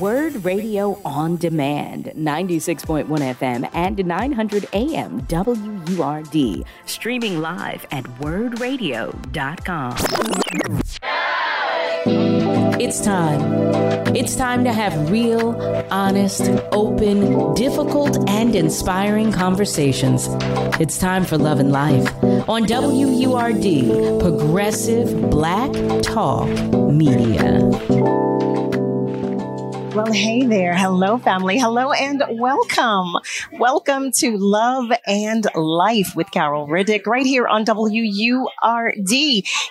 Word Radio on Demand, 96.1 FM and 900 AM WURD. Streaming live at wordradio.com. It's time. It's time to have real, honest, open, difficult, and inspiring conversations. It's time for Love and Life on WURD, Progressive Black Talk Media. Well, hey there. Hello, family. Hello and welcome. Welcome to Love and Life with Carol Riddick right here on WURD.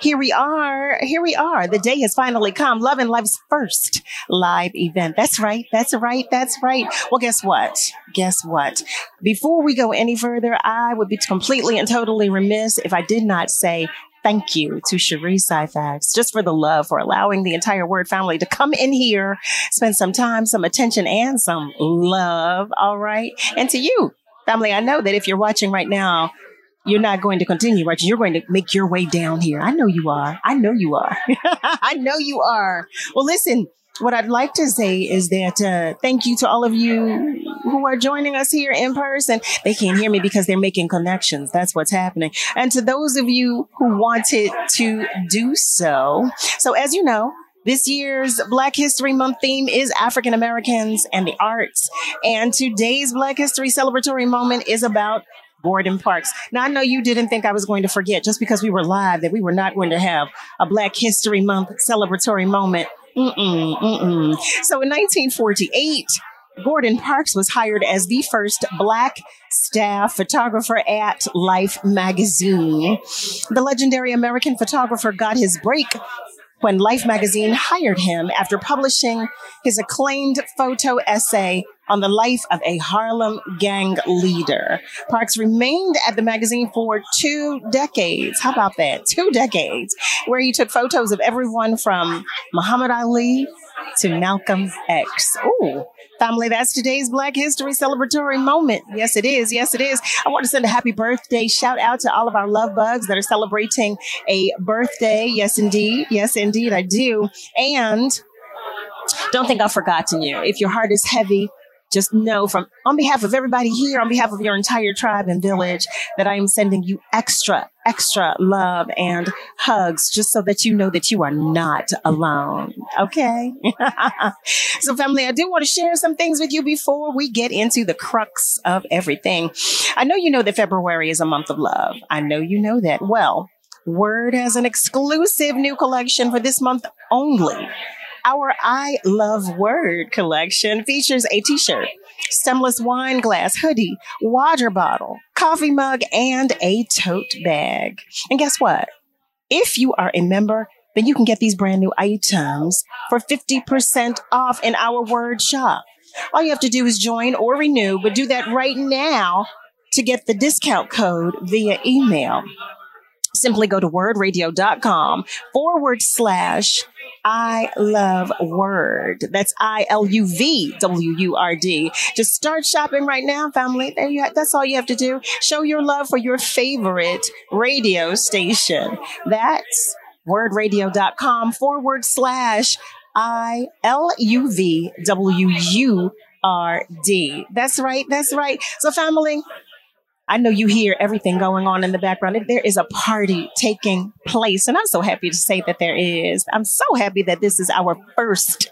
Here we are. Here we are. The day has finally come. Love and Life's first live event. That's right. That's right. That's right. Well, guess what? Guess what? Before we go any further, I would be completely and totally remiss if I did not say thank you to Cherie Syfax just for the love, for allowing the entire Word family to come in here, spend some time, some attention, and some love. All right. And to you, family, I know that if you're watching right now, you're not going to continue watching. You're going to make your way down here. I know you are. I know you are. I know you are. Well, listen, what I'd like to say is that uh, thank you to all of you who are joining us here in person. They can't hear me because they're making connections. That's what's happening. And to those of you who wanted to do so. So as you know, this year's Black History Month theme is African Americans and the arts. And today's Black History celebratory moment is about Gordon Parks. Now, I know you didn't think I was going to forget just because we were live that we were not going to have a Black History Month celebratory moment Mm-mm, mm-mm. So in 1948, Gordon Parks was hired as the first black staff photographer at Life magazine. The legendary American photographer got his break when Life magazine hired him after publishing his acclaimed photo essay on the life of a Harlem gang leader. Parks remained at the magazine for two decades. How about that? Two decades, where he took photos of everyone from Muhammad Ali to Malcolm X. Ooh. Family, that's today's Black History celebratory moment. Yes, it is. Yes, it is. I want to send a happy birthday shout out to all of our love bugs that are celebrating a birthday. Yes, indeed. Yes, indeed, I do. And don't think I've forgotten you. If your heart is heavy, just know from on behalf of everybody here, on behalf of your entire tribe and village, that I am sending you extra, extra love and hugs just so that you know that you are not alone. Okay. so family, I do want to share some things with you before we get into the crux of everything. I know you know that February is a month of love. I know you know that. Well, Word has an exclusive new collection for this month only. Our I Love Word collection features a t-shirt, stemless wine glass, hoodie, water bottle, coffee mug, and a tote bag. And guess what? If you are a member, then you can get these brand new items for 50% off in our Word shop. All you have to do is join or renew, but do that right now to get the discount code via email. Simply go to wordradio.com forward slash I love word. That's I L U V W U R D. Just start shopping right now, family. That's all you have to do. Show your love for your favorite radio station. That's wordradio.com forward slash I L U V W U R D. That's right. That's right. So, family, I know you hear everything going on in the background. There is a party taking place, and I'm so happy to say that there is. I'm so happy that this is our first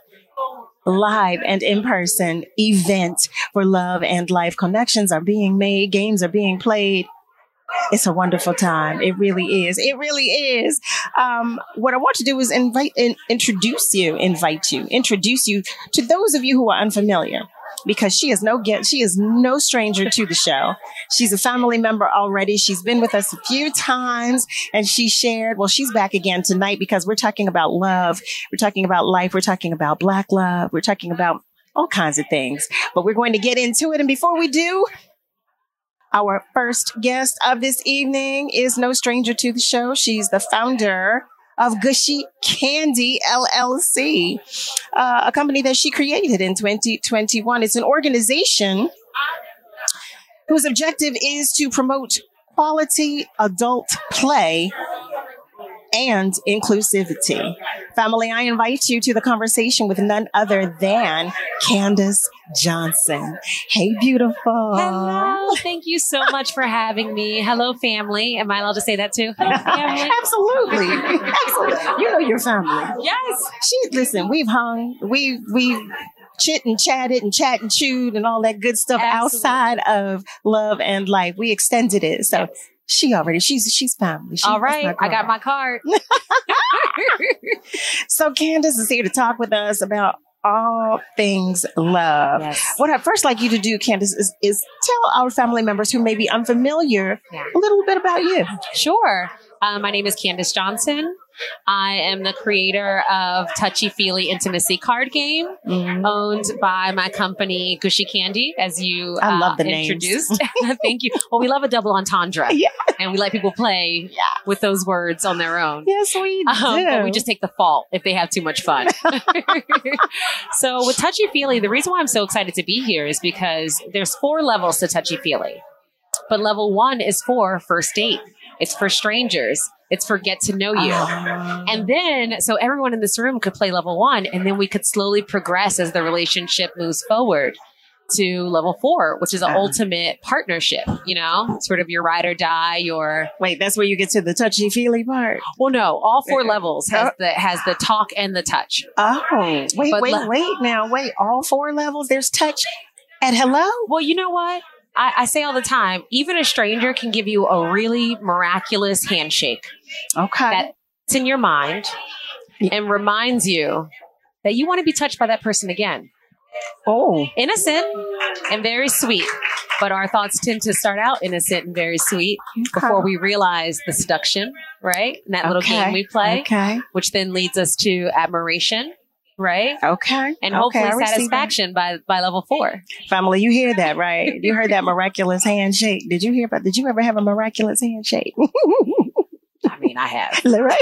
live and in person event for love and life. Connections are being made, games are being played. It's a wonderful time. It really is. It really is. Um, what I want to do is invite, in, introduce you, invite you, introduce you to those of you who are unfamiliar because she is no get she is no stranger to the show. She's a family member already. She's been with us a few times and she shared, well, she's back again tonight because we're talking about love. We're talking about life. We're talking about black love. We're talking about all kinds of things. But we're going to get into it. And before we do, our first guest of this evening is no stranger to the show. She's the founder of Gooshy Candy LLC, uh, a company that she created in 2021. It's an organization whose objective is to promote quality adult play and inclusivity. Family, I invite you to the conversation with none other than Candace Johnson. Hey, beautiful. Hello. Thank you so much for having me. Hello, family. Am I allowed to say that too? Hello, family. Absolutely. Absolutely. You know your family. Yes. She listen, we've hung, we we chit and chatted and chat and chewed and all that good stuff Absolutely. outside of love and life. We extended it. So she already she's she's family. She, All right. I got my card. So Candace is here to talk with us about all things love. yes. What I'd first like you to do, Candace, is, is tell our family members who may be unfamiliar Yeah. a little bit about you. Sure. Uh, my name is Candace Johnson. I am the creator of Touchy Feely Intimacy Card Game, owned by my company Gooshy Candy, as you I uh, love the names. introduced. Thank you. Well, we love a double entendre, Yeah. and we let people play with those words on their own. Yes, we do. Um, but we just take the fault if they have too much fun. so with touchy feely, the reason why I'm so excited to be here is because there's four levels to touchy feely. But level one is for first date. It's for strangers. It's for get to know you. Ah. And then, so everyone in this room could play level one, and then we could slowly progress as the relationship moves forward to level four, which is an Uh-huh. ultimate partnership, you know, sort of your ride or die, your Wait, that's where you get to the touchy feely part. well, no, all four levels has the has the talk and the touch. Oh, wait, But wait, le- wait now. Wait, all four levels? There's touch at hello? Well, you know what? I, I say all the time, even a stranger can give you a really miraculous handshake Okay. that's in your mind and reminds you that you want to be touched by that person again. oh, Innocent and very sweet, but our thoughts tend to start out innocent and very sweet before we realize the seduction, right? And that little Okay. game we play, Okay. which then leads us to admiration, right? Okay. And hopefully that. satisfaction by by level four. Family, you hear that, right? You heard that miraculous handshake. Did you hear about did you ever have a miraculous handshake? I mean, I have. right?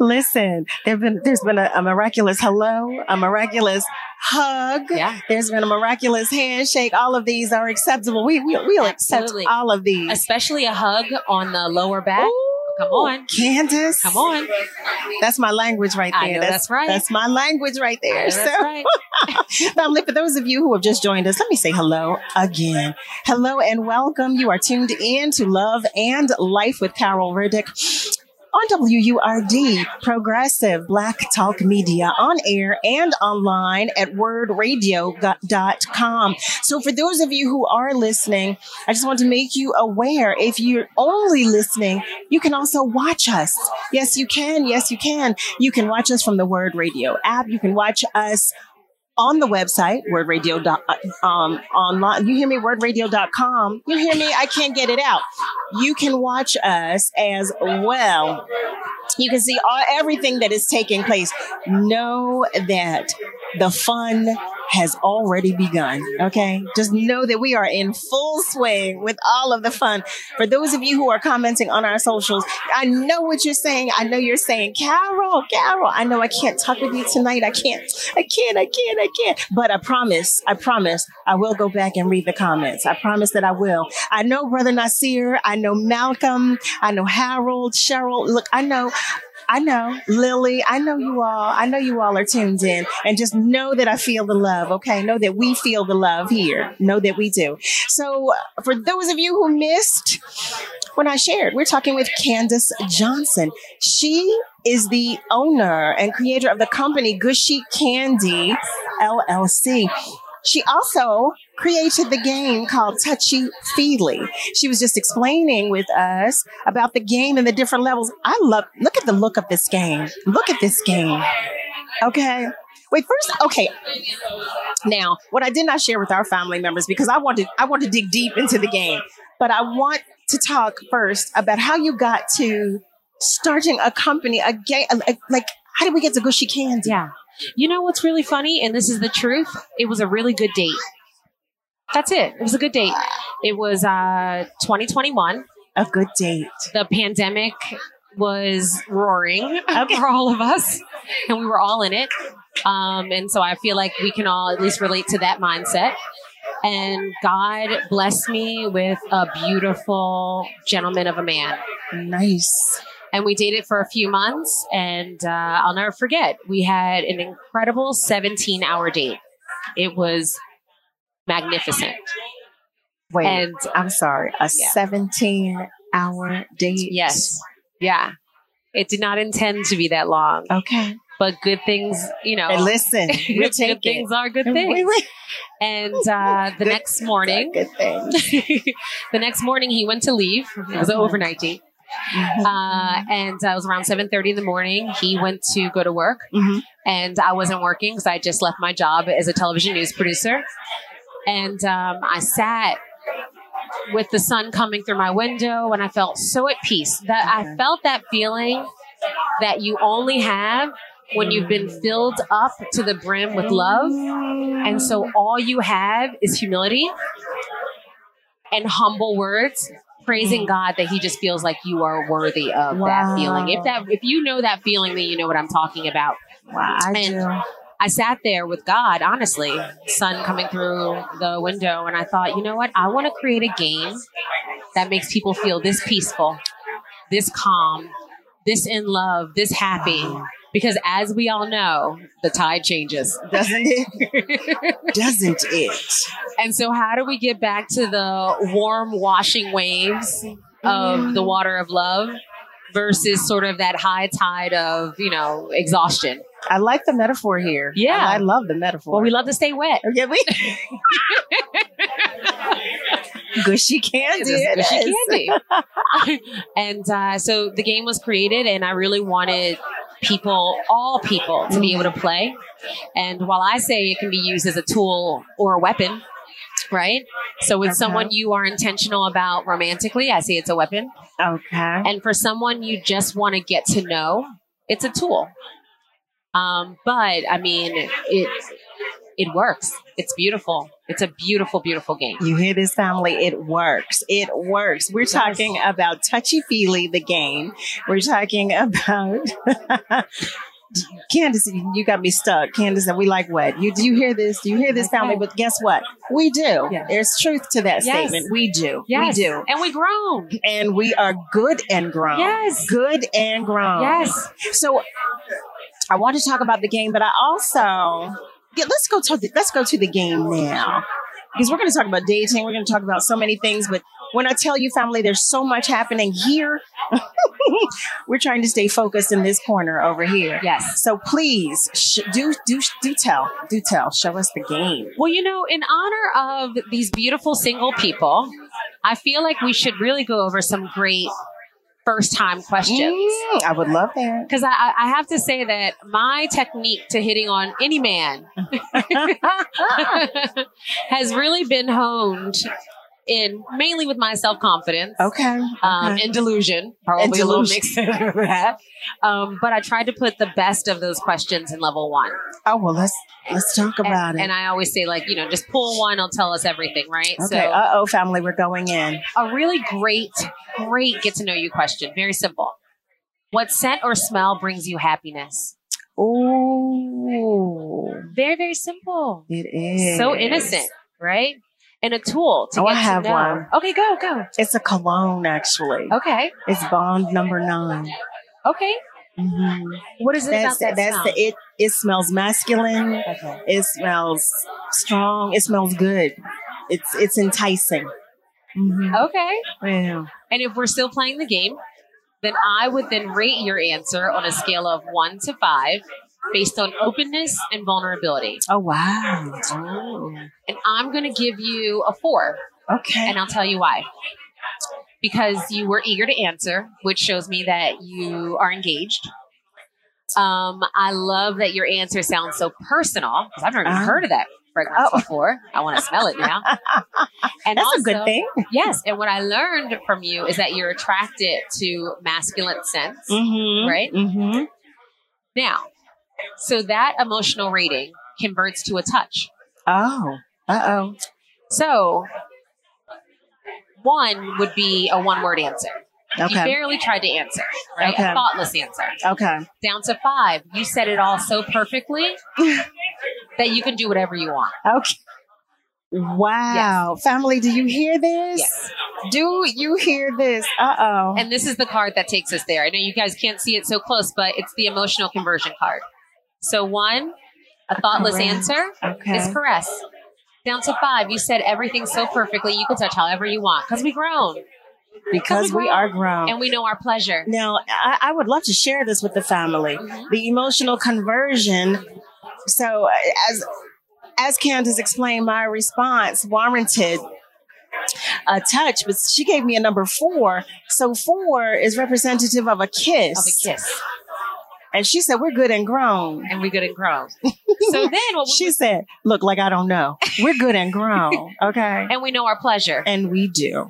Listen, there've been there's been a, a miraculous hello, a miraculous hug. Yeah. There's been a miraculous handshake. All of these are acceptable. We we we'll accept all of these. Especially a hug on the lower back. Come oh, on. Candace. Come on. That's my language right there. Know that's right. That's my language right there. So, That's right. family, for those of you who have just joined us, let me say hello again. Hello and welcome. You are tuned in to Love and Life with Carol Riddick. On WURD, Progressive Black Talk Media, on air and online at wordradio.com. So, for those of you who are listening, I just want to make you aware if you're only listening, you can also watch us. Yes, you can. Yes, you can. You can watch us from the Word Radio app. You can watch us on the website, wordradio. Um, online. You hear me? Wordradio.com. You hear me? I can't get it out. You can watch us as well. You can see all, everything that is taking place. Know that the fun has already begun. Okay. Just know that we are in full swing with all of the fun. For those of you who are commenting on our socials, I know what you're saying. I know you're saying, Carol, Carol, I know I can't talk with you tonight. I can't, I can't, I can't, I can't. But I promise, I promise I will go back and read the comments. I promise that I will. I know Brother Nasir. I know Malcolm. I know Harold, Cheryl. Look, I know I know, Lily. I know you all. I know you all are tuned in, and just know that I feel the love. Okay, know that we feel the love here. Know that we do. So, for those of you who missed when I shared, we're talking with Candace Johnson. She is the owner and creator of the company Gooshy Candy LLC. She also created the game called Touchy Feely. She was just explaining with us about the game and the different levels. I love, look at the look of this game. Look at this game. Okay. Wait, first, okay. Now, what I did not share with our family members because I wanted, I want to dig deep into the game, but I want to talk first about how you got to starting a company, a game, like, how did we get to Gooshy Candy? Yeah. You know what's really funny? And this is the truth. It was a really good date. That's it. It was a good date. It was uh 2021. A good date. The pandemic was roaring Okay. for all of us, and we were all in it. Um, and so I feel like we can all at least relate to that mindset. And God blessed me with a beautiful gentleman of a man. Nice. And we dated for a few months, and uh, I'll never forget. We had an incredible 17 hour date. It was magnificent. Wait, And I'm sorry. A Yeah. 17 hour date. yes, yeah, it did not intend to be that long, Okay. but good things, you know, Hey, listen, we'll good it. things are good things. And uh, the Good- next morning, Good thing. the next morning he went to leave. It was an overnight date. Uh, and uh, it was around 7.30 in the morning. He went to go to work Mhm. and I wasn't working because I just left my job as a television news producer. And um, I sat with the sun coming through my window and I felt so at peace that Okay. I felt that feeling that you only have when you've been filled up to the brim with love. And so all you have is humility and humble words praising mm. God that he just feels like you are worthy of Wow. that feeling. If that if you know that feeling then you know what I'm talking about. Wow, I And- do. I sat there with God, honestly, sun coming through the window and I thought, you know what? I want to create a game that makes people feel this peaceful, this calm, this in love, this happy because as we all know, the tide changes. Doesn't it? Doesn't it? And so, how do we get back to the warm washing waves of the water of love versus sort of that high tide of, you know, exhaustion? I like the metaphor here. Yeah. I, I love the metaphor. Well, we love to stay wet. Okay, we. Gooshy candy. it It's just is. gooshy candy. and uh, so the game was created, and I really wanted people, all people, to be able to play. And while I say it can be used as a tool or a weapon, right? So with Okay. someone you are intentional about romantically, I say it's a weapon. Okay. And for someone you just want to get to know, it's a tool. Um, but I mean, it it works. It's beautiful. It's a beautiful, beautiful game. You hear this, family? It works. It works. We're talking about Touchy Feely, the game. We're talking about. Candace, you got me stuck. Candace, we like what? You do you hear this? Do you hear this, family? But guess what? We do. Yes. There's truth to that Yes. statement. We do. Yes. We do. And we grown. And we are good and grown. Yes. Good and grown. Yes. So I want to talk about the game, but I also yeah, let's go to the, let's go to the game now because we're going to talk about dating. We're going to talk about so many things, but when I tell you, family, there's so much happening here. we're trying to stay focused in this corner over here. Yes. So please sh- do do do tell do tell show us the game. Well, you know, in honor of these beautiful single people, I feel like we should really go over some great first time questions. Mm, I would love that. Because I, I I have to say that my technique to hitting on any man has really been honed in mainly with my self confidence. okay. Um, okay. and delusion, probably And a little delusion. mix of that. Um, but I tried to put the best of those questions in level one. oh well, let's let's talk And, about it. and I always say, like, you know, just pull one, it'll tell us everything, right? okay. Uh oh, family, we're going in. a really great, great get to know you question. Very simple. What scent or smell brings you happiness? Ooh, Very, very simple. it is So innocent, right? And a tool to Oh, I have one. Okay, go, go. It's a cologne, actually. Okay, It's Bond number nine. okay. Mhm. What is it That's about that that's smell? the it. It smells masculine. okay. It smells strong. It smells good. It's it's enticing. Mhm. Okay. Yeah. And if we're still playing the game, then I would then rate your answer on a scale of one to five based on openness and vulnerability. Oh wow. Oh. And I'm going to give you a four. Okay. And I'll tell you why. Because you were eager to answer, which shows me that you are engaged. Um, I love that your answer sounds so personal because I've never even Oh. heard of that fragrance Oh. before. I want to smell it now. And That's also, a good thing. Yes. And what I learned from you is that you're attracted to masculine scents, Mm-hmm. right? Mm-hmm. Now, so that emotional rating converts to a touch. Oh. Uh oh. So one would be a one word answer. Okay. You barely tried to answer, right? Okay. A thoughtless answer. Okay. Down to five. You said it all so perfectly that you can do whatever you want. Okay. Wow. Family, do you hear this? Yes. Do you hear this? Uh oh. And this is the card that takes us there. I know you guys can't see it so close, but it's the emotional conversion card. So one, a thoughtless Caress. answer Okay. is caress. Down to five, you said everything so perfectly. You can touch however you want because we grown Because we are grown. and we know our pleasure. Now, I, I would love to share this with the family. Mhm. The emotional conversion. So, as as Candace explained, my response warranted a touch, but she gave me a number four. So four is representative of a kiss. Of a kiss, And she said, "We're good and grown." and we're good and grown. so then, what She said, "Look, like I don't know. We're good and grown, okay, and we know our pleasure. and we do."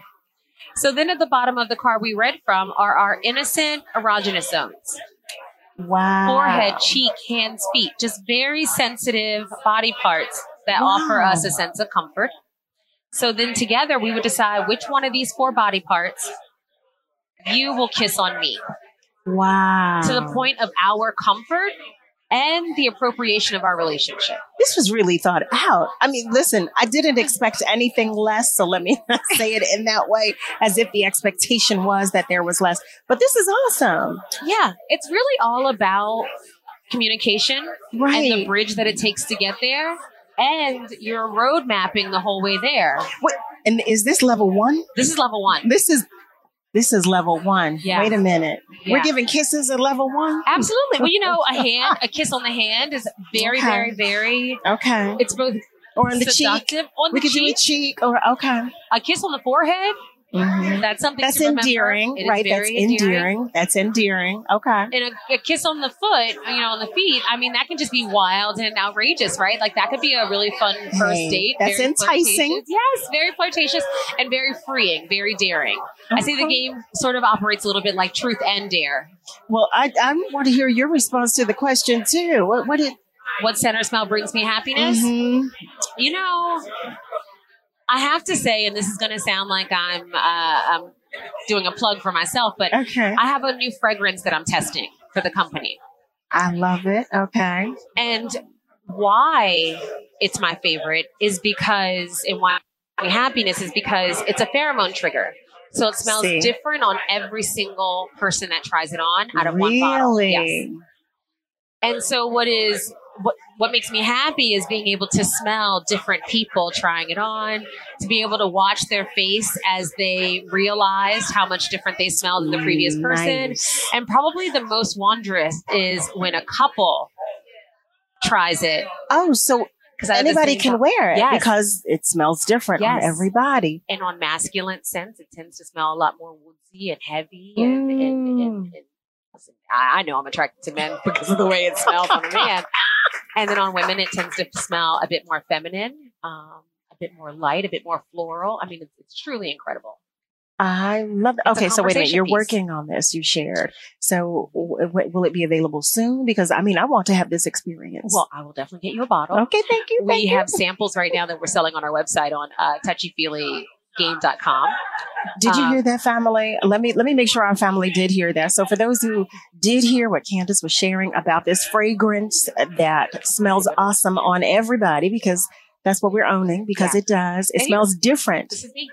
So then, at the bottom of the card we read from are our innocent erogenous zones. Wow. forehead, cheek, hands, feet, just very sensitive body parts that Wow. offer us a sense of comfort. So then together we would decide which one of these four body parts you will kiss on me Wow. to the point of our comfort and the appropriation of our relationship. This was really thought out. I mean, listen, I didn't expect anything less, so let me say it in that way, as if the expectation was that there was less. But this is awesome, Yeah, it's really all about communication right? and the bridge that it takes to get there. And you're road mapping the whole way there. and is this level one? This is level one. This is this is level one. Yeah. Wait a minute. We're giving kisses at level one. Absolutely. Well, you know, a hand, a kiss on the hand is very, Okay. very, very. Okay. It's both Or on the cheek. seductive on We the could do a cheek. cheek. Or okay. A kiss on the forehead. Mhm. That's something That's to remember. endearing, It is right? That's very endearing. That's endearing. Okay. And a, a kiss on the foot, you know, on the feet. I mean, that can just be wild and outrageous, right? Like that could be a really fun first Hey, date. that's very enticing. Yes, very flirtatious and very freeing, very daring. I say the game sort of operates a little bit like truth and dare. Well, I I want to hear your response to the question too. What what did? What center smell brings me happiness? Mhm. You know, I have to say, and this is going to sound like I'm, uh, I'm doing a plug for myself, but Okay. I have a new fragrance that I'm testing for the company. I love it. Okay. And why it's my favorite is because, and why my happiness is because it's a pheromone trigger. So it smells See. different on every single person that tries it on out of one bottle. Yes. Really? And so what is what what makes me happy is being able to smell different people trying it on, to be able to watch their face as they realized how much different they smelled than the previous person. Nice. And probably the most wondrous is when a couple tries it Oh, so because anybody can wear it Yes. because it smells different on everybody. and on masculine scents, it tends to smell a lot more woodsy and heavy. And, and, and, Mm. and I, I know I'm attracted to men because of the way it smells on a man. And then on women, it tends to smell a bit more feminine, um, a bit more light, a bit more floral. I mean, it's, it's truly incredible. I love that. It's Okay, so wait a minute. You're piece. working on this. You shared. So w- w- will it be available soon? Because I mean, I want to have this experience. Well, I will definitely get you a bottle. okay. Thank you. Thank we you. have samples right now that we're selling on our website on uh, touchyfeelygame.com. Did you um, hear that, family? Let me let me make sure our family did hear that. So, for those who did hear what Candace was sharing about this fragrance that smells awesome on everybody, because that's what we're owning, because Yeah. it does. It And smells different. This is me.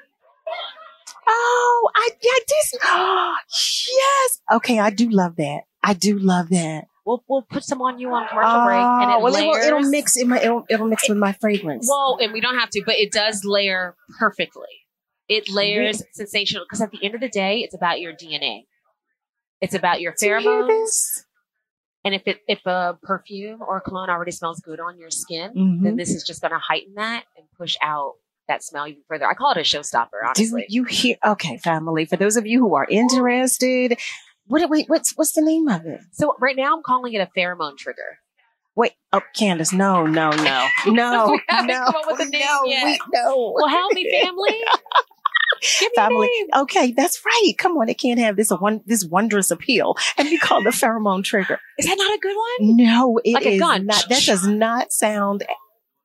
Oh, I yeah, this. yes. Okay, I do love that. I do love that. We'll, we'll put some on you on commercial break. And Oh, it well, it will, it'll mix in my it'll, it'll mix with my fragrance. Well, and we don't have to, but it does layer perfectly. It layers sensational because at the end of the day, it's about your DNA. It's about your pheromones. And if it if a perfume or a cologne already smells good on your skin, Mhm. then this is just going to heighten that and push out that smell even further. I call it a showstopper, Do you hear? Okay, family. For those of you who are interested, what? Wait, what's what's the name of it? so right now, I'm calling it a pheromone trigger. Wait, oh, Candace, no, no, no, no, We no, come up with a name no, yet. we- no. Well, help me, family. Family. Okay, that's right. Come on, it can't have this one this wondrous appeal and be called the pheromone trigger. Is that not a good one? No, it is Like a gun. not. That does not sound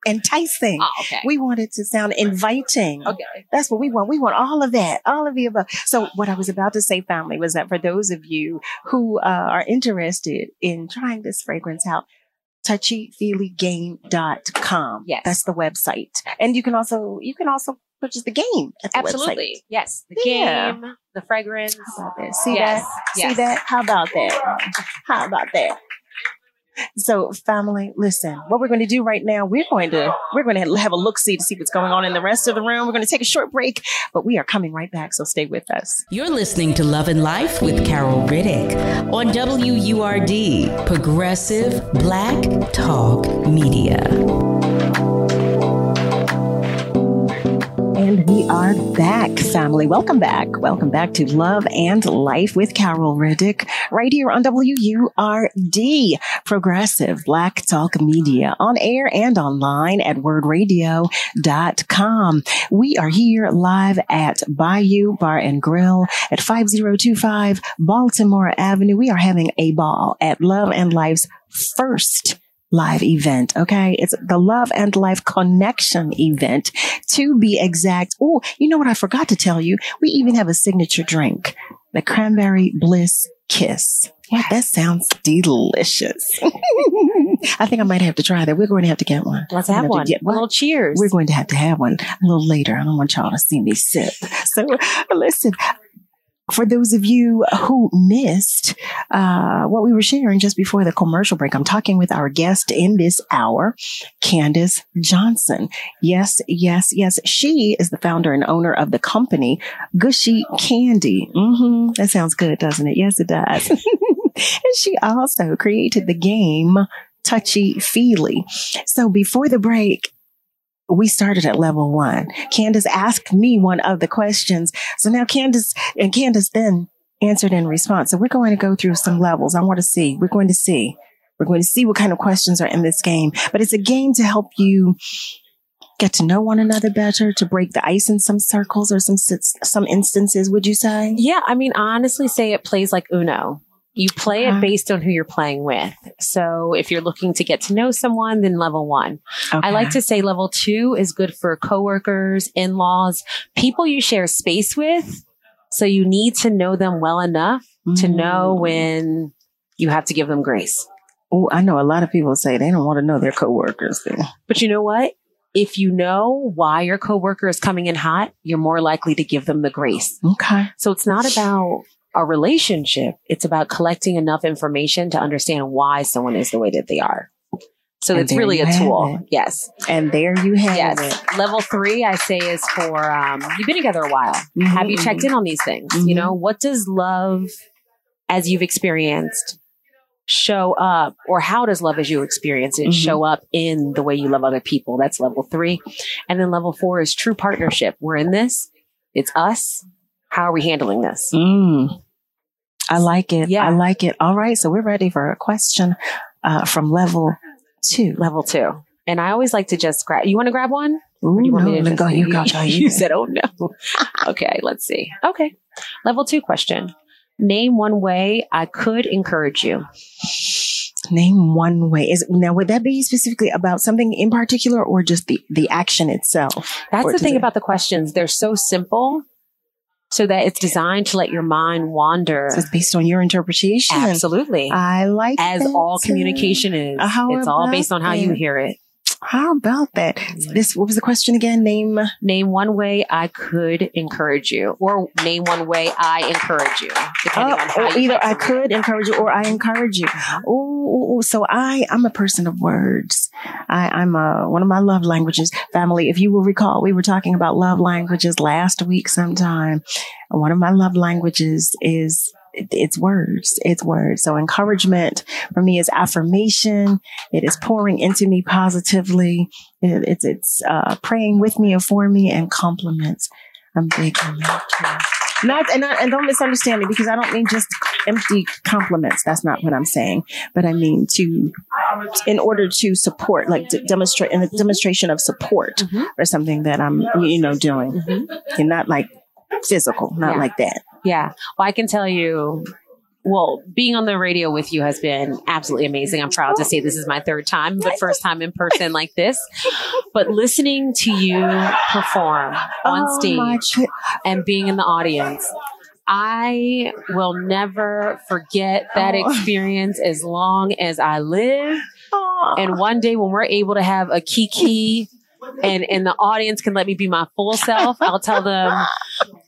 enticing. Oh, okay. We want it to sound inviting. okay. That's what we want. We want all of that, all of the above. So what I was about to say, family, was that for those of you who uh, are interested in trying this fragrance out, touchyfeelygame.com. Yes. That's the website. And you can also, you can also purchase the game at the Absolutely. Yes. The Yeah. game, the fragrance. How about that? See Yes. that? See that? How about that? How about that? So, family, listen. What we're going to do right now, we're going to we're going to have a look see to see what's going on in the rest of the room. We're going to take a short break, but we are coming right back. So stay with us. You're listening to Love and Life with Carol Riddick on WURD, Progressive Black Talk Media. And we are back, family. Welcome back. Welcome back to Love and Life with Carol Riddick, right here on WURD, Progressive Black Talk Media, on air and online at wordradio.com. We are here live at Bayou Bar and Grill at 5025 Baltimore Avenue. We are having a ball at Love and Life's first live event. Okay. It's the Love and Life Connection event to be exact. Oh, you know what I forgot to tell you? We even have a signature drink, the Cranberry Bliss Kiss. Yeah, that sounds delicious. I think I might have to try that. We're going to have to get one. Let's have one. get little cheers. We're going to have to have one a little later. I don't want y'all to see me sip. So listen, for those of you who missed uh, what we were sharing just before the commercial break, I'm talking with our guest in this hour, Candace Johnson. Yes, yes, yes. She is the founder and owner of the company Gooshy Candy. hmm That sounds good, doesn't it? Yes, it does. and she also created the game Touchy Feely. So before the break, we started at level one. Candace asked me one of the questions. So now Candace and Candace then answered in response. So we're going to go through some levels. I want to see. We're going to see. We're going to see what kind of questions are in this game. But it's a game to help you get to know one another better, to break the ice in some circles or some some instances. Would you say? Yeah, I mean, honestly, say it plays like Uno. You play Okay. it based on who you're playing with. So if you're looking to get to know someone, then level one. I like to say level two is good for coworkers, in-laws, people you share space with. So you need to know them well enough to mm-hmm. know when you have to give them grace. Oh, I know a lot of people say they don't want to know their coworkers. do. But you know what? If you know why your coworker is coming in hot, you're more likely to give them the grace. Okay. So it's not about a relationship. It's about collecting enough information to understand why someone is the way that they are. So And it's really a tool. it. Yes. And there you have Yes. it. Level three, I say, is for um, you've been together a while. Have you checked in on these things? Mhm. You know, what does love as you've experienced show up, or how does love as you experience it Mhm. show up in the way you love other people? That's level three. And then level four is true partnership. We're in this, it's us. How are we handling this? Mm. I like it. Yeah. I like it. All right. So we're ready for a question uh, from level two. Level two. And I always like to just grab, you want to grab one? Ooh, you want me to go. You go. go, You, You said, oh no. okay, let's see. Okay. Level two question. Name one way I could encourage you. Name one way. Is now would that be specifically about something in particular, or just the the action itself? That's Or the thing it- about the questions. They're so simple so that it's designed to let your mind wander. So it's based on your interpretation. Absolutely. I like As that all communication is. How it's all based on how you hear it. How about that? This what was the question again? Name Name one way I could encourage you, or name one way I encourage you, depending Oh, or you either I could encourage you or I encourage you. Mm-hmm. Oh, so I I'm a person of words. I, I'm a one of my love languages. Family, if you will recall, we were talking about love languages last week sometime. One of my love languages is it- it's words. It's words. So encouragement for me is affirmation. It is pouring into me positively. It- it's it's uh, praying with me and for me and compliments. I'm big on that. Not and, I, and don't misunderstand me because I don't mean just empty compliments. That's not what I'm saying. But I mean to, in order to support, like to demonstrate, in a demonstration of support Mhm. or something that I'm, you know, doing, Mhm. and not like physical, not Yeah. like that. Yeah. Well, I can tell you, well, being on the radio with you has been absolutely amazing. I'm proud to say this is my third time, but first time in person like this. But listening to you perform on Oh, stage good- and being in the audience, I will never forget that Oh. experience as long as I live And one day when we're able to have a kiki and and the audience can let me be my full self, I'll tell them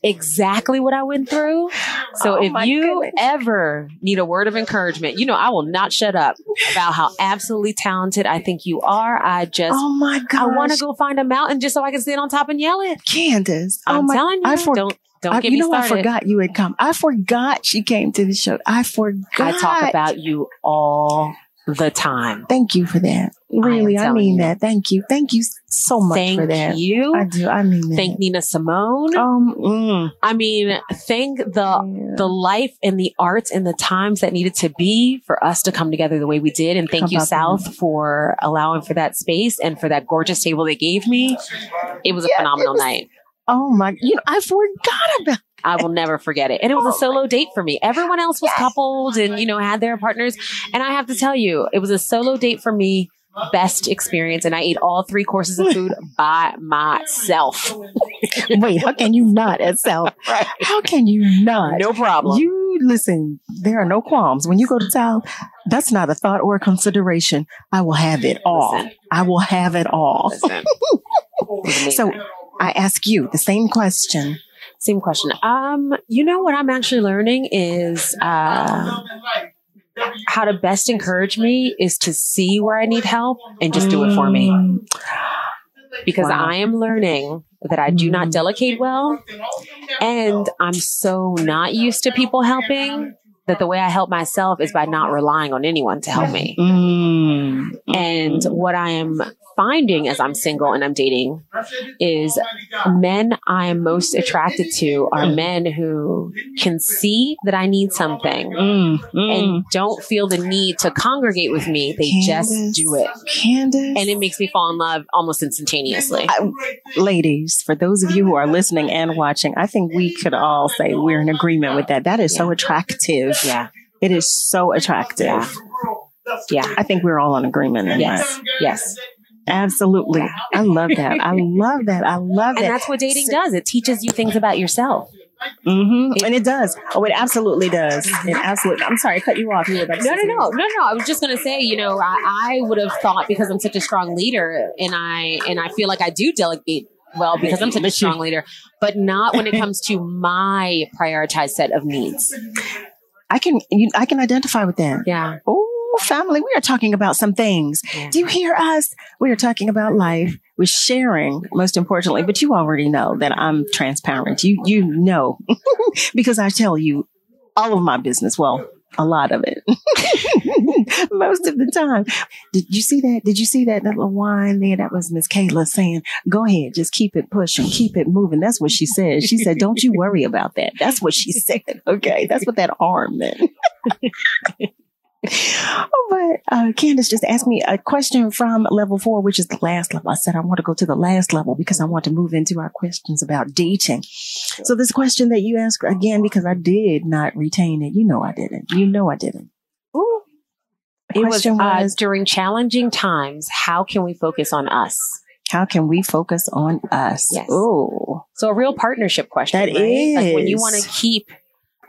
exactly what I went through. So Oh if you goodness. ever need a word of encouragement, you know I will not shut up about how absolutely talented I think you are. I just oh my god! I want to go find a mountain just so I can sit on top and yell it. Candace. Oh I'm my! telling you, I for- don't don't I- get you me know, I forgot you had come. I forgot she came to the show. I forgot. I talk about you all the time. Thank you for that. Really, I, telling mean you. that. Thank you. Thank you so much Thank for that. you. I do. I mean that. Thank Nina Simone. Um. mm, I mean, thank the yeah. the life and the arts and the times that needed to be for us to come together the way we did. And thank How you, South, for allowing for that space and for that gorgeous table they gave me. It was a Yeah, phenomenal was- night. Oh my! You know, I forgot about. I will never forget it. And it was a Oh solo date for me. Everyone else was Yes. coupled and, you know, had their partners. And I have to tell you, it was a solo date for me. Best experience. And I ate all three courses of food by myself. Wait, how can you not at South? How can you not? No problem. You listen. There are no qualms when you go to South. That's not a thought or a consideration. I will have it all. Listen. I will have it all. Listen. It was amazing. So I ask you the same question. Same question. Um, you know what I'm actually learning is uh, how to best encourage me is to see where I need help and just do it for me. Mm, Because Wow. I am learning that I do not Mm. delegate well, and I'm so not used to people helping that the way I help myself is by not relying on anyone to help me. mm, And what I am finding as I'm single and I'm dating is men I am most attracted to are men who can see that I need something mm, mm. and don't feel the need to congregate with me. They just do it. Candace. And it makes me fall in love almost instantaneously. ladies, for those of you who are listening and watching, I think we could all say we're in agreement with that. That is so attractive. Yeah. It is so attractive. Yeah. Yeah. I think we're all in agreement in Yes. that. Yes. Absolutely. I love that. I love that. I love that. And that's what dating does. It teaches you things about yourself. Mm-hmm. and it does. Oh, it absolutely does. It absolutely. I'm sorry, I cut you off. You were about No, no, no, no, no. I was just gonna say, you know, I, I would have thought because I'm such a strong leader, and I and I feel like I do delegate well because I'm such a strong leader, but not when it comes to my prioritized set of needs. I can. You, I can identify with that. Yeah, Oh, family, we are talking about some things. Yeah. Do you hear us? We are talking about life. We're sharing, most importantly, but you already know that I'm transparent. You, you know, because I tell you all of my business. Well, a lot of it. most of the time. Did you see that? Did you see that little wine there? That was Miss Kayla saying, go ahead, just keep it pushing, keep it moving. That's what she said. She said, don't you worry about that. That's what she said. Okay. That's what that arm meant. But uh, Candace just asked me a question from level four, which is the last level. I said I want to go to the last level because I want to move into our questions about dating. So this question that you asked again, because I did not retain it. You know I didn't. You know I didn't. Ooh. The it was, question uh, was, during challenging times. How can we focus on us? how can we focus on us? Yes. Oh, So a real partnership question. That right? Like when you want to keep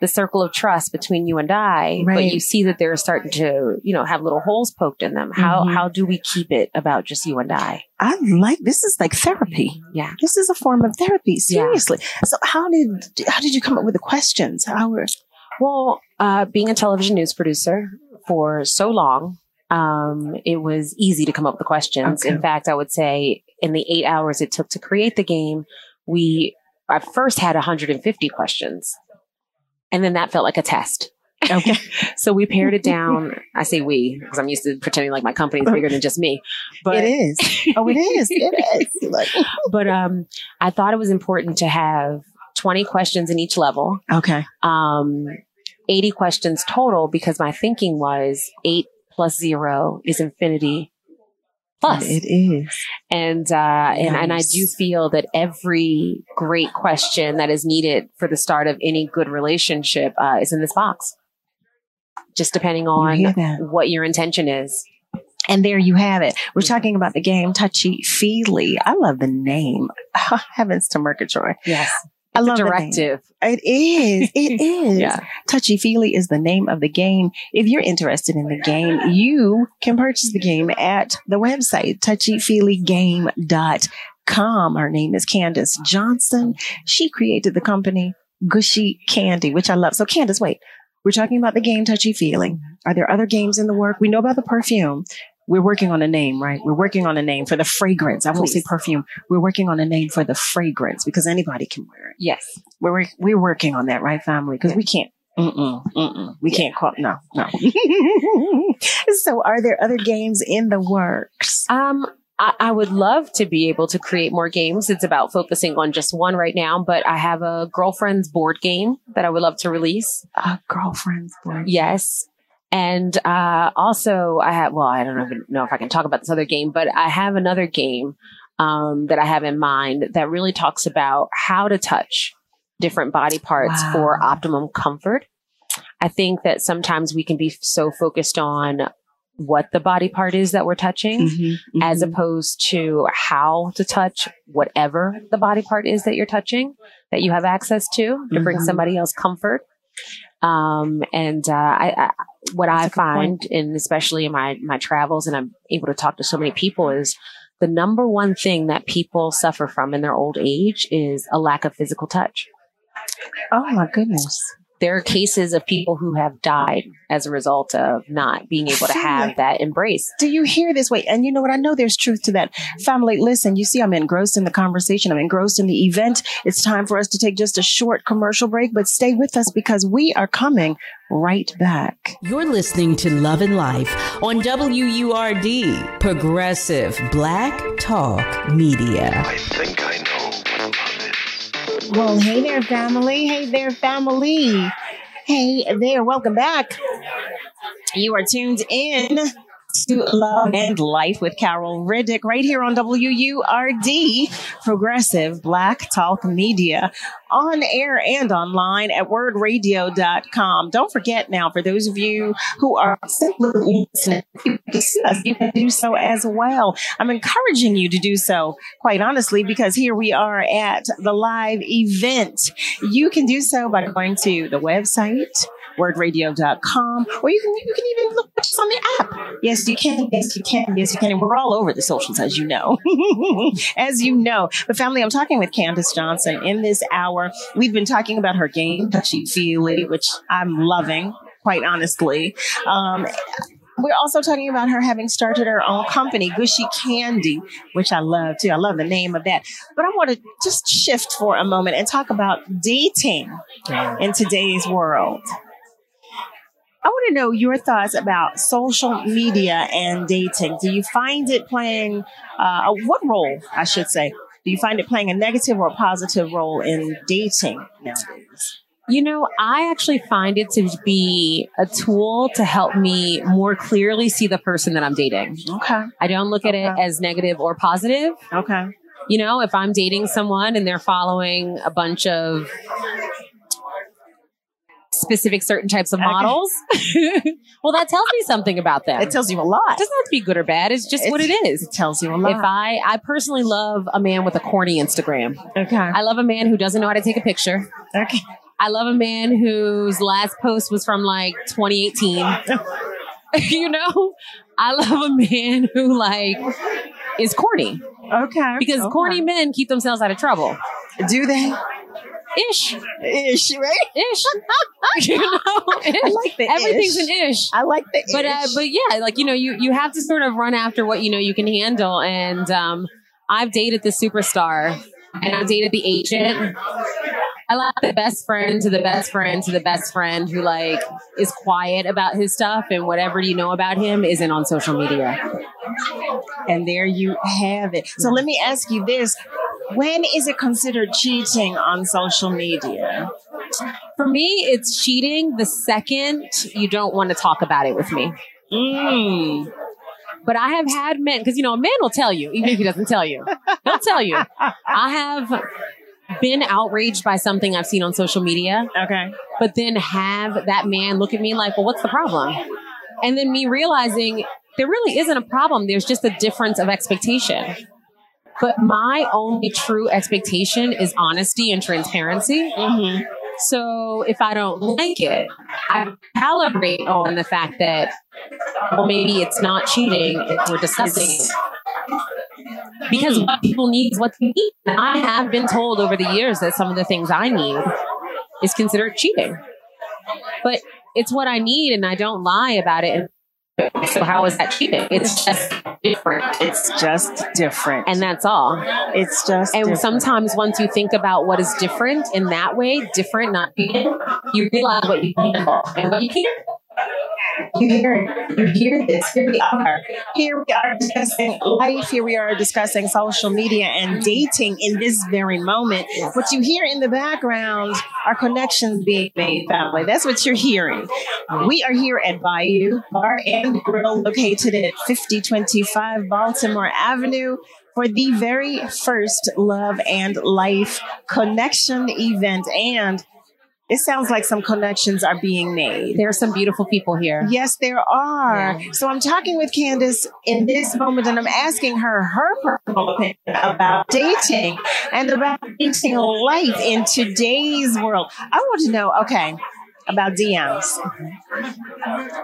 the circle of trust between you and I, but you see that they're starting to, you know, have little holes poked in them. How Mhm. how do we keep it about just you and I? I like this is like therapy. Yeah. This is a form of therapy. Yeah. Seriously. So how did how did you come up with the questions? How were Well, uh, being a television news producer for so long, um, it was easy to come up with the questions. Okay. In fact, I would say in the eight hours it took to create the game, we I first had 150 questions, and then that felt like a test. okay? So we pared it down. I say we because I'm used to pretending like my company is bigger than just me. But it is. Oh, it is. It is. Like, but um, I thought it was important to have 20 questions in each level. okay. um, 80 questions total because my thinking was eight plus zero is infinity plus. It is. And, uh, and, and I do feel that every great question that is needed for the start of any good relationship, uh, is in this box. Just depending on what your intention is. And there you have it. We're talking about the game Touchy Feely. I love the name. Heavens to Murgatroyd. Yes. I love directive. It is. It is. Yeah. Touchy Feely is the name of the game. If you're interested in the game, you can purchase the game at the website, touchyfeelygame.com. Her name is Candace Johnson. She created the company Gooshy Candy, which I love. So Candace, wait, we're talking about the game Touchy Feely. Are there other games in the work? We know about the perfume. We're working on a name, right? We're working on a name for the fragrance. I won't say perfume. We're working on a name for the fragrance because anybody can wear it Yes. we're we're working on that, right, family? Because we can't. Mm-mm, mm-mm. We can't call. No, no. so, are there other games in the works? Um, I, I would love to be able to create more games. It's about focusing on just one right now, but I have a girlfriend's board game that I would love to release. Uh, girlfriends, boy. Yes. And uh, also, I have, well, I don't even know if I can talk about this other game, but I have another game um, that I have in mind that really talks about how to touch different body parts Wow. for optimum comfort. I think that sometimes we can be so focused on what the body part is that we're touching Mhm, as mhm. opposed to how to touch whatever the body part is that you're touching that you have access to to bring Mhm. somebody else comfort. Um, and uh, I, I, what That's I find, and especially in my my travels, and I'm able to talk to so many people, is the number one thing that people suffer from in their old age is a lack of physical touch. oh my goodness. There are cases of people who have died as a result of not being able to have that embrace. Do you hear this? Wait, and you know what? I know there's truth to that. Family, listen, you see, I'm engrossed in the conversation. I'm engrossed in the event. It's time for us to take just a short commercial break, but stay with us because we are coming right back. You're listening to Love and Life on WURD, Progressive Black Talk Media. I think I know what love is. Well, hey there, family. Hey there, family. Hey there. Welcome back. You are tuned in to Love and Life with Carol Riddick right here on WURD, Progressive Black Talk Media, on air and online at wurdradio.com. Don't forget now, for those of you who are simply listening, you can you can do so as well. I'm encouraging you to do so, quite honestly, because here we are at the live event. You can do so by going to the website, wurdradio.com, or you can you can even look at us on the app. Yes, you can. Yes, you can. Yes, you can. And we're all over the socials, as you know. as you know. But family, I'm talking with Candace Johnson in this hour. We've been talking about her game, Touchy Feely, which I'm loving, quite honestly. Um, we're also talking about her having started her own company, Gooshy Candy, which I love too. I love the name of that. But I want to just shift for a moment and talk about dating in today's world. I want to know your thoughts about social media and dating. Do you find it playing uh, what role, I should say? Do you find it playing a negative or a positive role in dating nowadays? You know, I actually find it to be a tool to help me more clearly see the person that I'm dating. Okay. I don't look at it as negative or positive. Okay. You know, if I'm dating someone and they're following a bunch of specific certain types of Okay. models, well, that tells me something about them. It tells you a lot. it doesn't have to be good or bad. It's just what it is. It tells you a lot. If I, I personally love a man with a corny Instagram. okay. I love a man who doesn't know how to take a picture. okay. I love a man whose last post was from like 2018. you know, I love a man who like is corny Okay. because Okay. corny men keep themselves out of trouble. do they? Ish, Ish, right? ish. you know, ish. I like the everything's ish. an ish. I like the But uh, but yeah, like you know, you you have to sort of run after what you know you can handle. And um, I've dated the superstar, and I've dated the agent. I like the best friend to the best friend to the best friend who like is quiet about his stuff and whatever you know about him isn't on social media. And there you have it. So let me ask you this. When is it considered cheating on social media? For me, it's cheating the second you don't want to talk about it with me. Mm. But I have had men, because you know, a man will tell you, even if he doesn't tell you. He'll tell you. I have been outraged by something I've seen on social media, Okay. but then have that man look at me like, well, what's the problem? And then me realizing there really isn't a problem. There's just a difference of expectation. But my only true expectation is honesty and transparency. Mm-hmm. So if I don't like it, I calibrate on the fact that, well, maybe it's not cheating if we're discussing it. Because what people need is what they need. And I have been told over the years that some of the things I need is considered cheating. But it's what I need and I don't lie about it. So how is that cheating? It's just different. It's just different. And that's all. it's just And different. sometimes once you think about what is different in that way, different, not cheating, you realize what you can and what you can't. You hear. You hear this. Here we are. Here we are discussing life. Here we are discussing social media and dating in this very moment. What you hear in the background are connections being made, family. That's what you're hearing. We are here at Bayou Bar and Grill, located at 5025 Baltimore Avenue. For the very first Love and Life connection event. And it sounds like some connections are being made. There are some beautiful people here. Yes, there are. Yeah. So I'm talking with Candace in this moment and I'm asking her her personal opinion about dating and about dating life in today's world. I want to know, okay, about DMs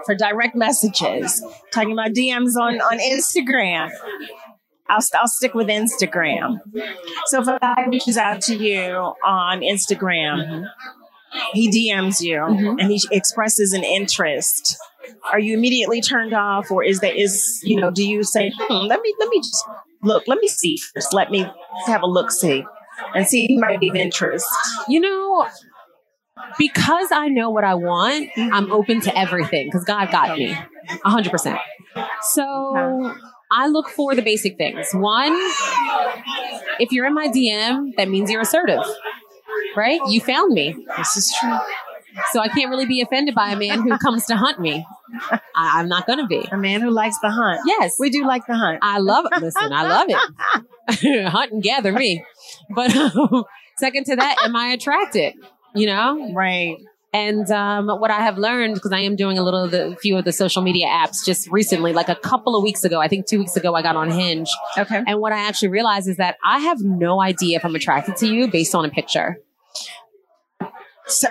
for direct messages, talking about DMs on, on Instagram. I'll, I'll stick with Instagram. So if a guy reaches out to you on Instagram, mm-hmm. He DMs you Mhm. and he expresses an interest. Are you immediately turned off, or is that is you know? Do you say, hmm, "Let me let me just look, let me see first, let me have a look see, and see if he might be of interest." You know, because I know what I want, I'm open to everything because God got me 100%. So I look for the basic things. One, if you're in my DM, that means you're assertive, right? You found me. This is true. So I can't really be offended by a man who comes to hunt me. I, I'm not going to be. A man who likes the hunt. Yes. We do like the hunt. I love it. Listen, I love it. Hunt and gather me. But um, second to that, am I attracted? You know? Right. And um, what I have learned, because I am doing a little of the few of the social media apps just recently, like a couple of weeks ago, I think two weeks ago, I got on Hinge. Okay. And what I actually realized is that I have no idea if I'm attracted to you based on a picture. So,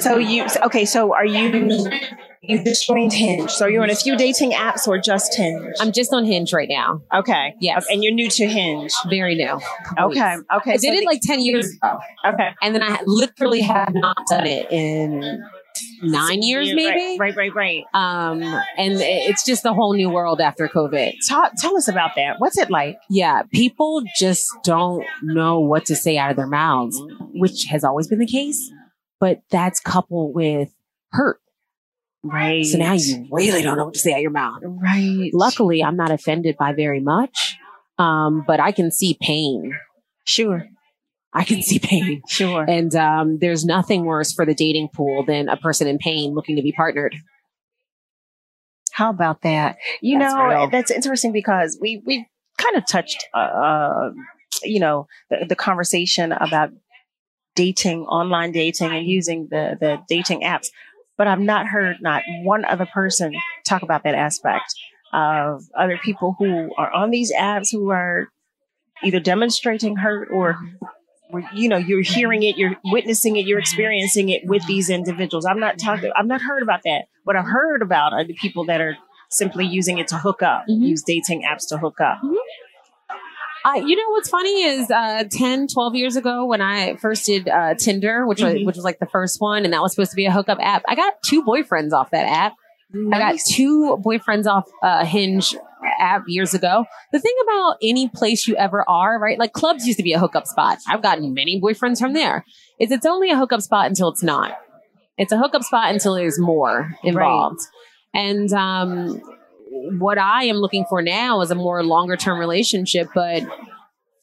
so you okay? So are you you just joined Hinge? So you're on a few dating apps or just Hinge? I'm just on Hinge right now. Okay. Yes. And you're new to Hinge. Very new. Okay. Okay. I so did it the- like 10 years ago. okay. And then I literally have not done it in nine years, maybe. Right. Right. Right. Right. Um, and it's just a whole new world after COVID. Talk, tell us about that. What's it like? Yeah, people just don't know what to say out of their mouths, which has always been the case. But that's coupled with hurt. Right. So now you really don't know what to say out of your mouth. Right. Luckily, I'm not offended by very much, um, but I can see pain. Sure. I can see pain. Sure. And um, there's nothing worse for the dating pool than a person in pain looking to be partnered. How about that? You That's know, real. that's interesting because we we kind of touched, uh, uh, you know, the, the conversation about dating, online dating, and using the the dating apps. But I've not heard not one other person talk about that aspect of other people who are on these apps who are either demonstrating hurt or you know you're hearing it you're witnessing it you're experiencing it with these individuals i'm not talking i've not heard about that what i've heard about are the people that are simply using it to hook up Mhm. use dating apps to hook up Uh, you know what's funny is uh, 10, 12 years ago when I first did uh, Tinder, which was Mhm. which was like the first one, and that was supposed to be a hookup app. I got two boyfriends off that app. I got two boyfriends off uh, Hinge app years ago. The thing about any place you ever are, right? Like clubs used to be a hookup spot. I've gotten many boyfriends from there. Is it's only a hookup spot until it's not. It's a hookup spot until there's more involved. And um, what I am looking for now is a more longer term relationship, but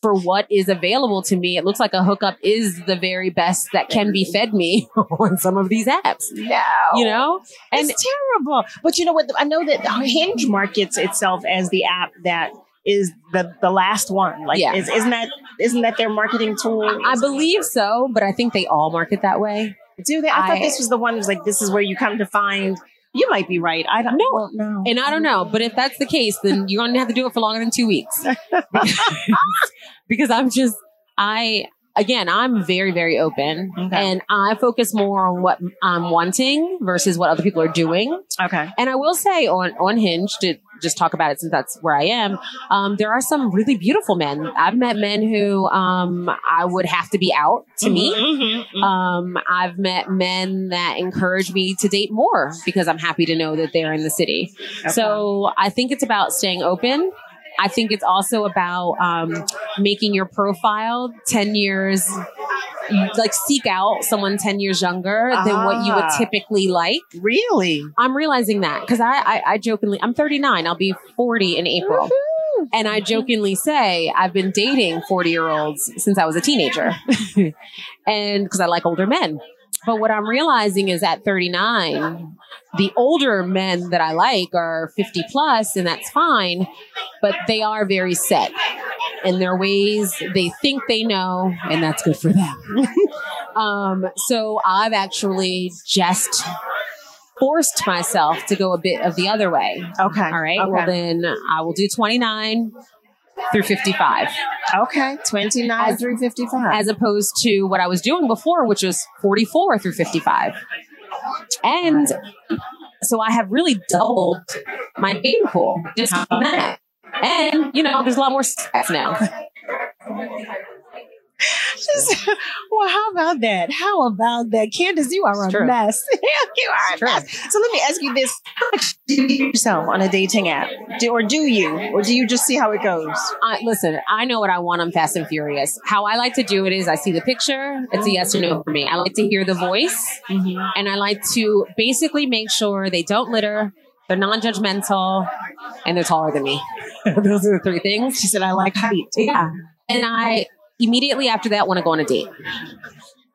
for what is available to me, it looks like a hookup is the very best that can be fed me on some of these apps. no You know? And it's terrible but you know what i know that hinge markets itself as the app that is the the last one like Yeah. is, isn't that isn't that their marketing tool I believe so, but I think they all market that way. do they i, thought this was the one that was like this is where you come to find You might be right. I don't know. well, no. And I don't know, but if that's the case, then you're going to have to do it for longer than two weeks. because, because I'm just, I, again, I'm very, very open Okay. and I focus more on what I'm wanting versus what other people are doing. Okay. And I will say on, on Hinge to just talk about it since that's where I am, um, there are some really beautiful men. I've met men who, um, I would have to be out to meet. Mhm, mhm. Um, I've met men that encourage me to date more because I'm happy to know that they're in the city. Okay. So I think it's about staying open. I think it's also about um, making your profile 10 years, like seek out someone 10 years younger than what you would Ah. typically like. Really? I'm realizing that because I, I, I jokingly, I'm 39, I'll be 40 in April. And I jokingly say I've been dating 40 year olds since I was a teenager. and because I like older men. But what I'm realizing is at 39, the older men that I like are 50 plus, and that's fine, but they are very set in their ways. They think they know, and that's good for them. um, so I've actually just forced myself to go a bit of the other way. Okay. All right. Okay. Well, then I will do 29 through 55 okay. 29 As- through 55. as opposed to what I was doing before, which was 44 through 55. And so I have really doubled my dating pool just on that. And, you know, there's a lot more sex now. Well, how about that? How about that? Candace, you are a true. mess. you are a true. mess. So let me ask you this. How much do you yourself on a dating app? Do, or do you? Or do you just see how it goes? I, listen, I know what I want. I'm fast and furious. How I like to do it is I see the picture. It's a yes or no for me. I like to hear the voice mm-hmm. and I like to basically make sure they don't litter. They're non-judgmental and they're taller than me. Those are the three things. She said, I like height. Yeah. And I immediately after that want to go on a date.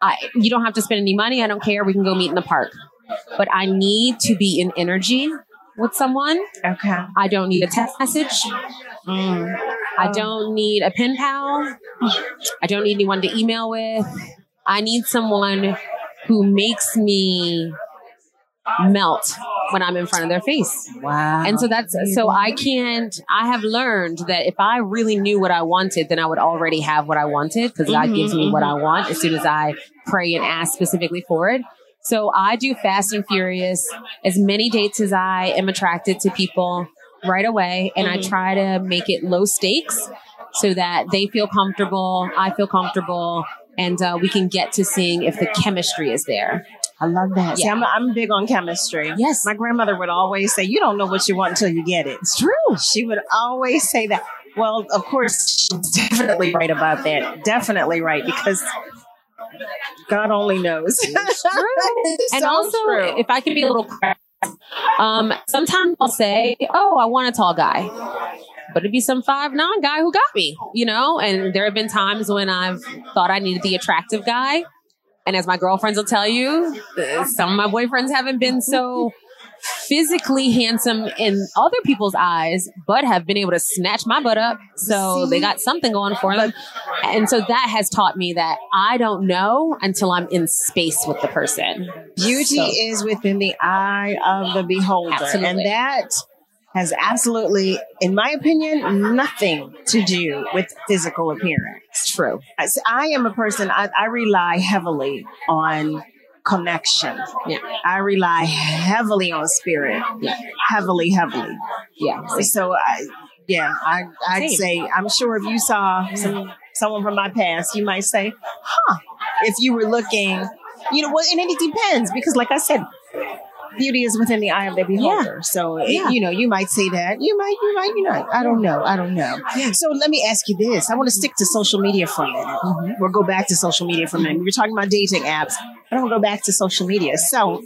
I, you don't have to spend any money. I don't care. We can go meet in the park. But I need to be in energy with someone. Okay. I don't need a text message. Mm. I don't need a pen pal. I don't need anyone to email with. I need someone who makes me melt when I'm in front of their face. Wow. And so that's so I can't I have learned that if I really knew what I wanted, then I would already have what I wanted because God mm-hmm, gives me what I mm-hmm. want as soon as I pray and ask specifically for it. So I do fast and furious as many dates as I am attracted to people right away and I mm-hmm. try to make it low stakes so that they feel comfortable, I feel comfortable and uh, we can get to seeing if the chemistry is there. I love that. See, Yeah. I'm, I'm big on chemistry. Yes. My grandmother would always say, You don't know what you want until you get it. It's true. She would always say that. Well, of course, she's definitely right about that. Definitely right because God only knows. It's and So also, true. if I can be a little um, sometimes I'll say, "Oh, I want a tall guy," but it'd be some five nine guy who got me, you know. And there have been times when I've thought I needed the attractive guy, and as my girlfriends will tell you, some of my boyfriends haven't been so physically handsome in other people's eyes, but have been able to snatch my butt up. So they got something going for them. And so that has taught me that I don't know until I'm in space with the person. Beauty So- is within the eye of the beholder. And that has absolutely, in my opinion, nothing to do with physical appearance. True. I am a person, I, I rely heavily on connection. Yeah. I rely heavily on spirit. Yeah. Heavily, heavily. Yeah. So I, yeah, I, I'd Same. say, I'm sure if you saw some, someone from my past, you might say, huh, if you were looking, you know, well, and it depends because like I said, beauty is within the eye of the beholder. So, it- Yeah. you know, you might say that, you might, you might, you know, I don't know. I don't know. So let me ask you this. I want to stick to social media for a minute. Mm-hmm. We'll go back to social media for a minute. We were talking about dating apps. I don't go back to social media. So,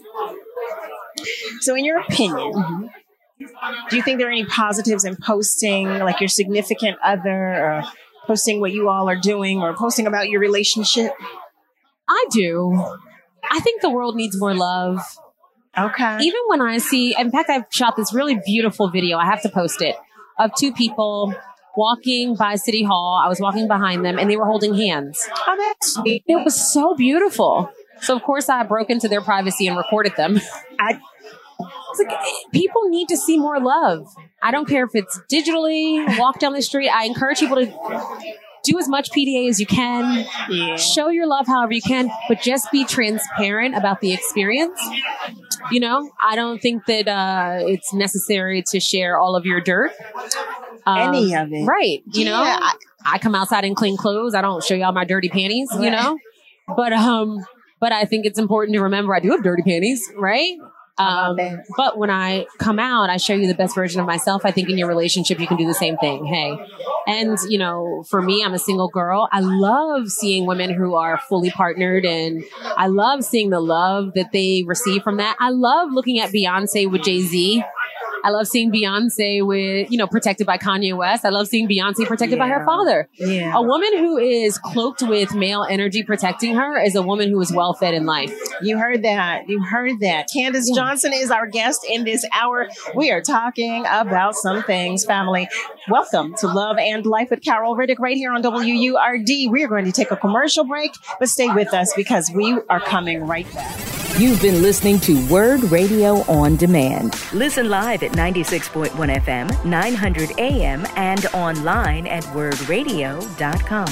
so in your opinion, Mm-hmm. do you think there are any positives in posting like your significant other or posting what you all are doing or posting about your relationship? I do. I think the world needs more love. Okay. Even when I see, in fact, I've shot this really beautiful video. I have to post it of two people walking by City Hall. I was walking behind them and they were holding hands. Oh, that's sweet. It was so beautiful. So, of course, I broke into their privacy and recorded them. I, It's like eh, people need to see more love. I don't care if it's digitally, walk down the street. I encourage people to do as much PDA as you can. Yeah. Show your love however you can, but just be transparent about the experience. You know, I don't think that uh, it's necessary to share all of your dirt. Um, Any of it. Right. You know, I- I come outside in clean clothes. I don't show y'all my dirty panties, you know? But um but I think it's important to remember I do have dirty panties, right? Um, but when I come out, I show you the best version of myself. I think in your relationship, you can do the same thing. Hey, and you know, for me, I'm a single girl. I love seeing women who are fully partnered and I love seeing the love that they receive from that. I love looking at Beyonce with Jay Z. I love seeing Beyonce with, you know, protected by Kanye West. I love seeing Beyonce protected by her father. Yeah. A woman who is cloaked with male energy protecting her is a woman who is well fed in life. You heard that. You heard that. Candace Johnson is our guest in this hour. We are talking about some things, family. Welcome to Love and Life with Carol Riddick right here on WURD. We are going to take a commercial break, but stay with us because we are coming right back. You've been listening to Word Radio on Demand. Listen live at 96.1 FM, 900 AM, and online at wurdradio.com.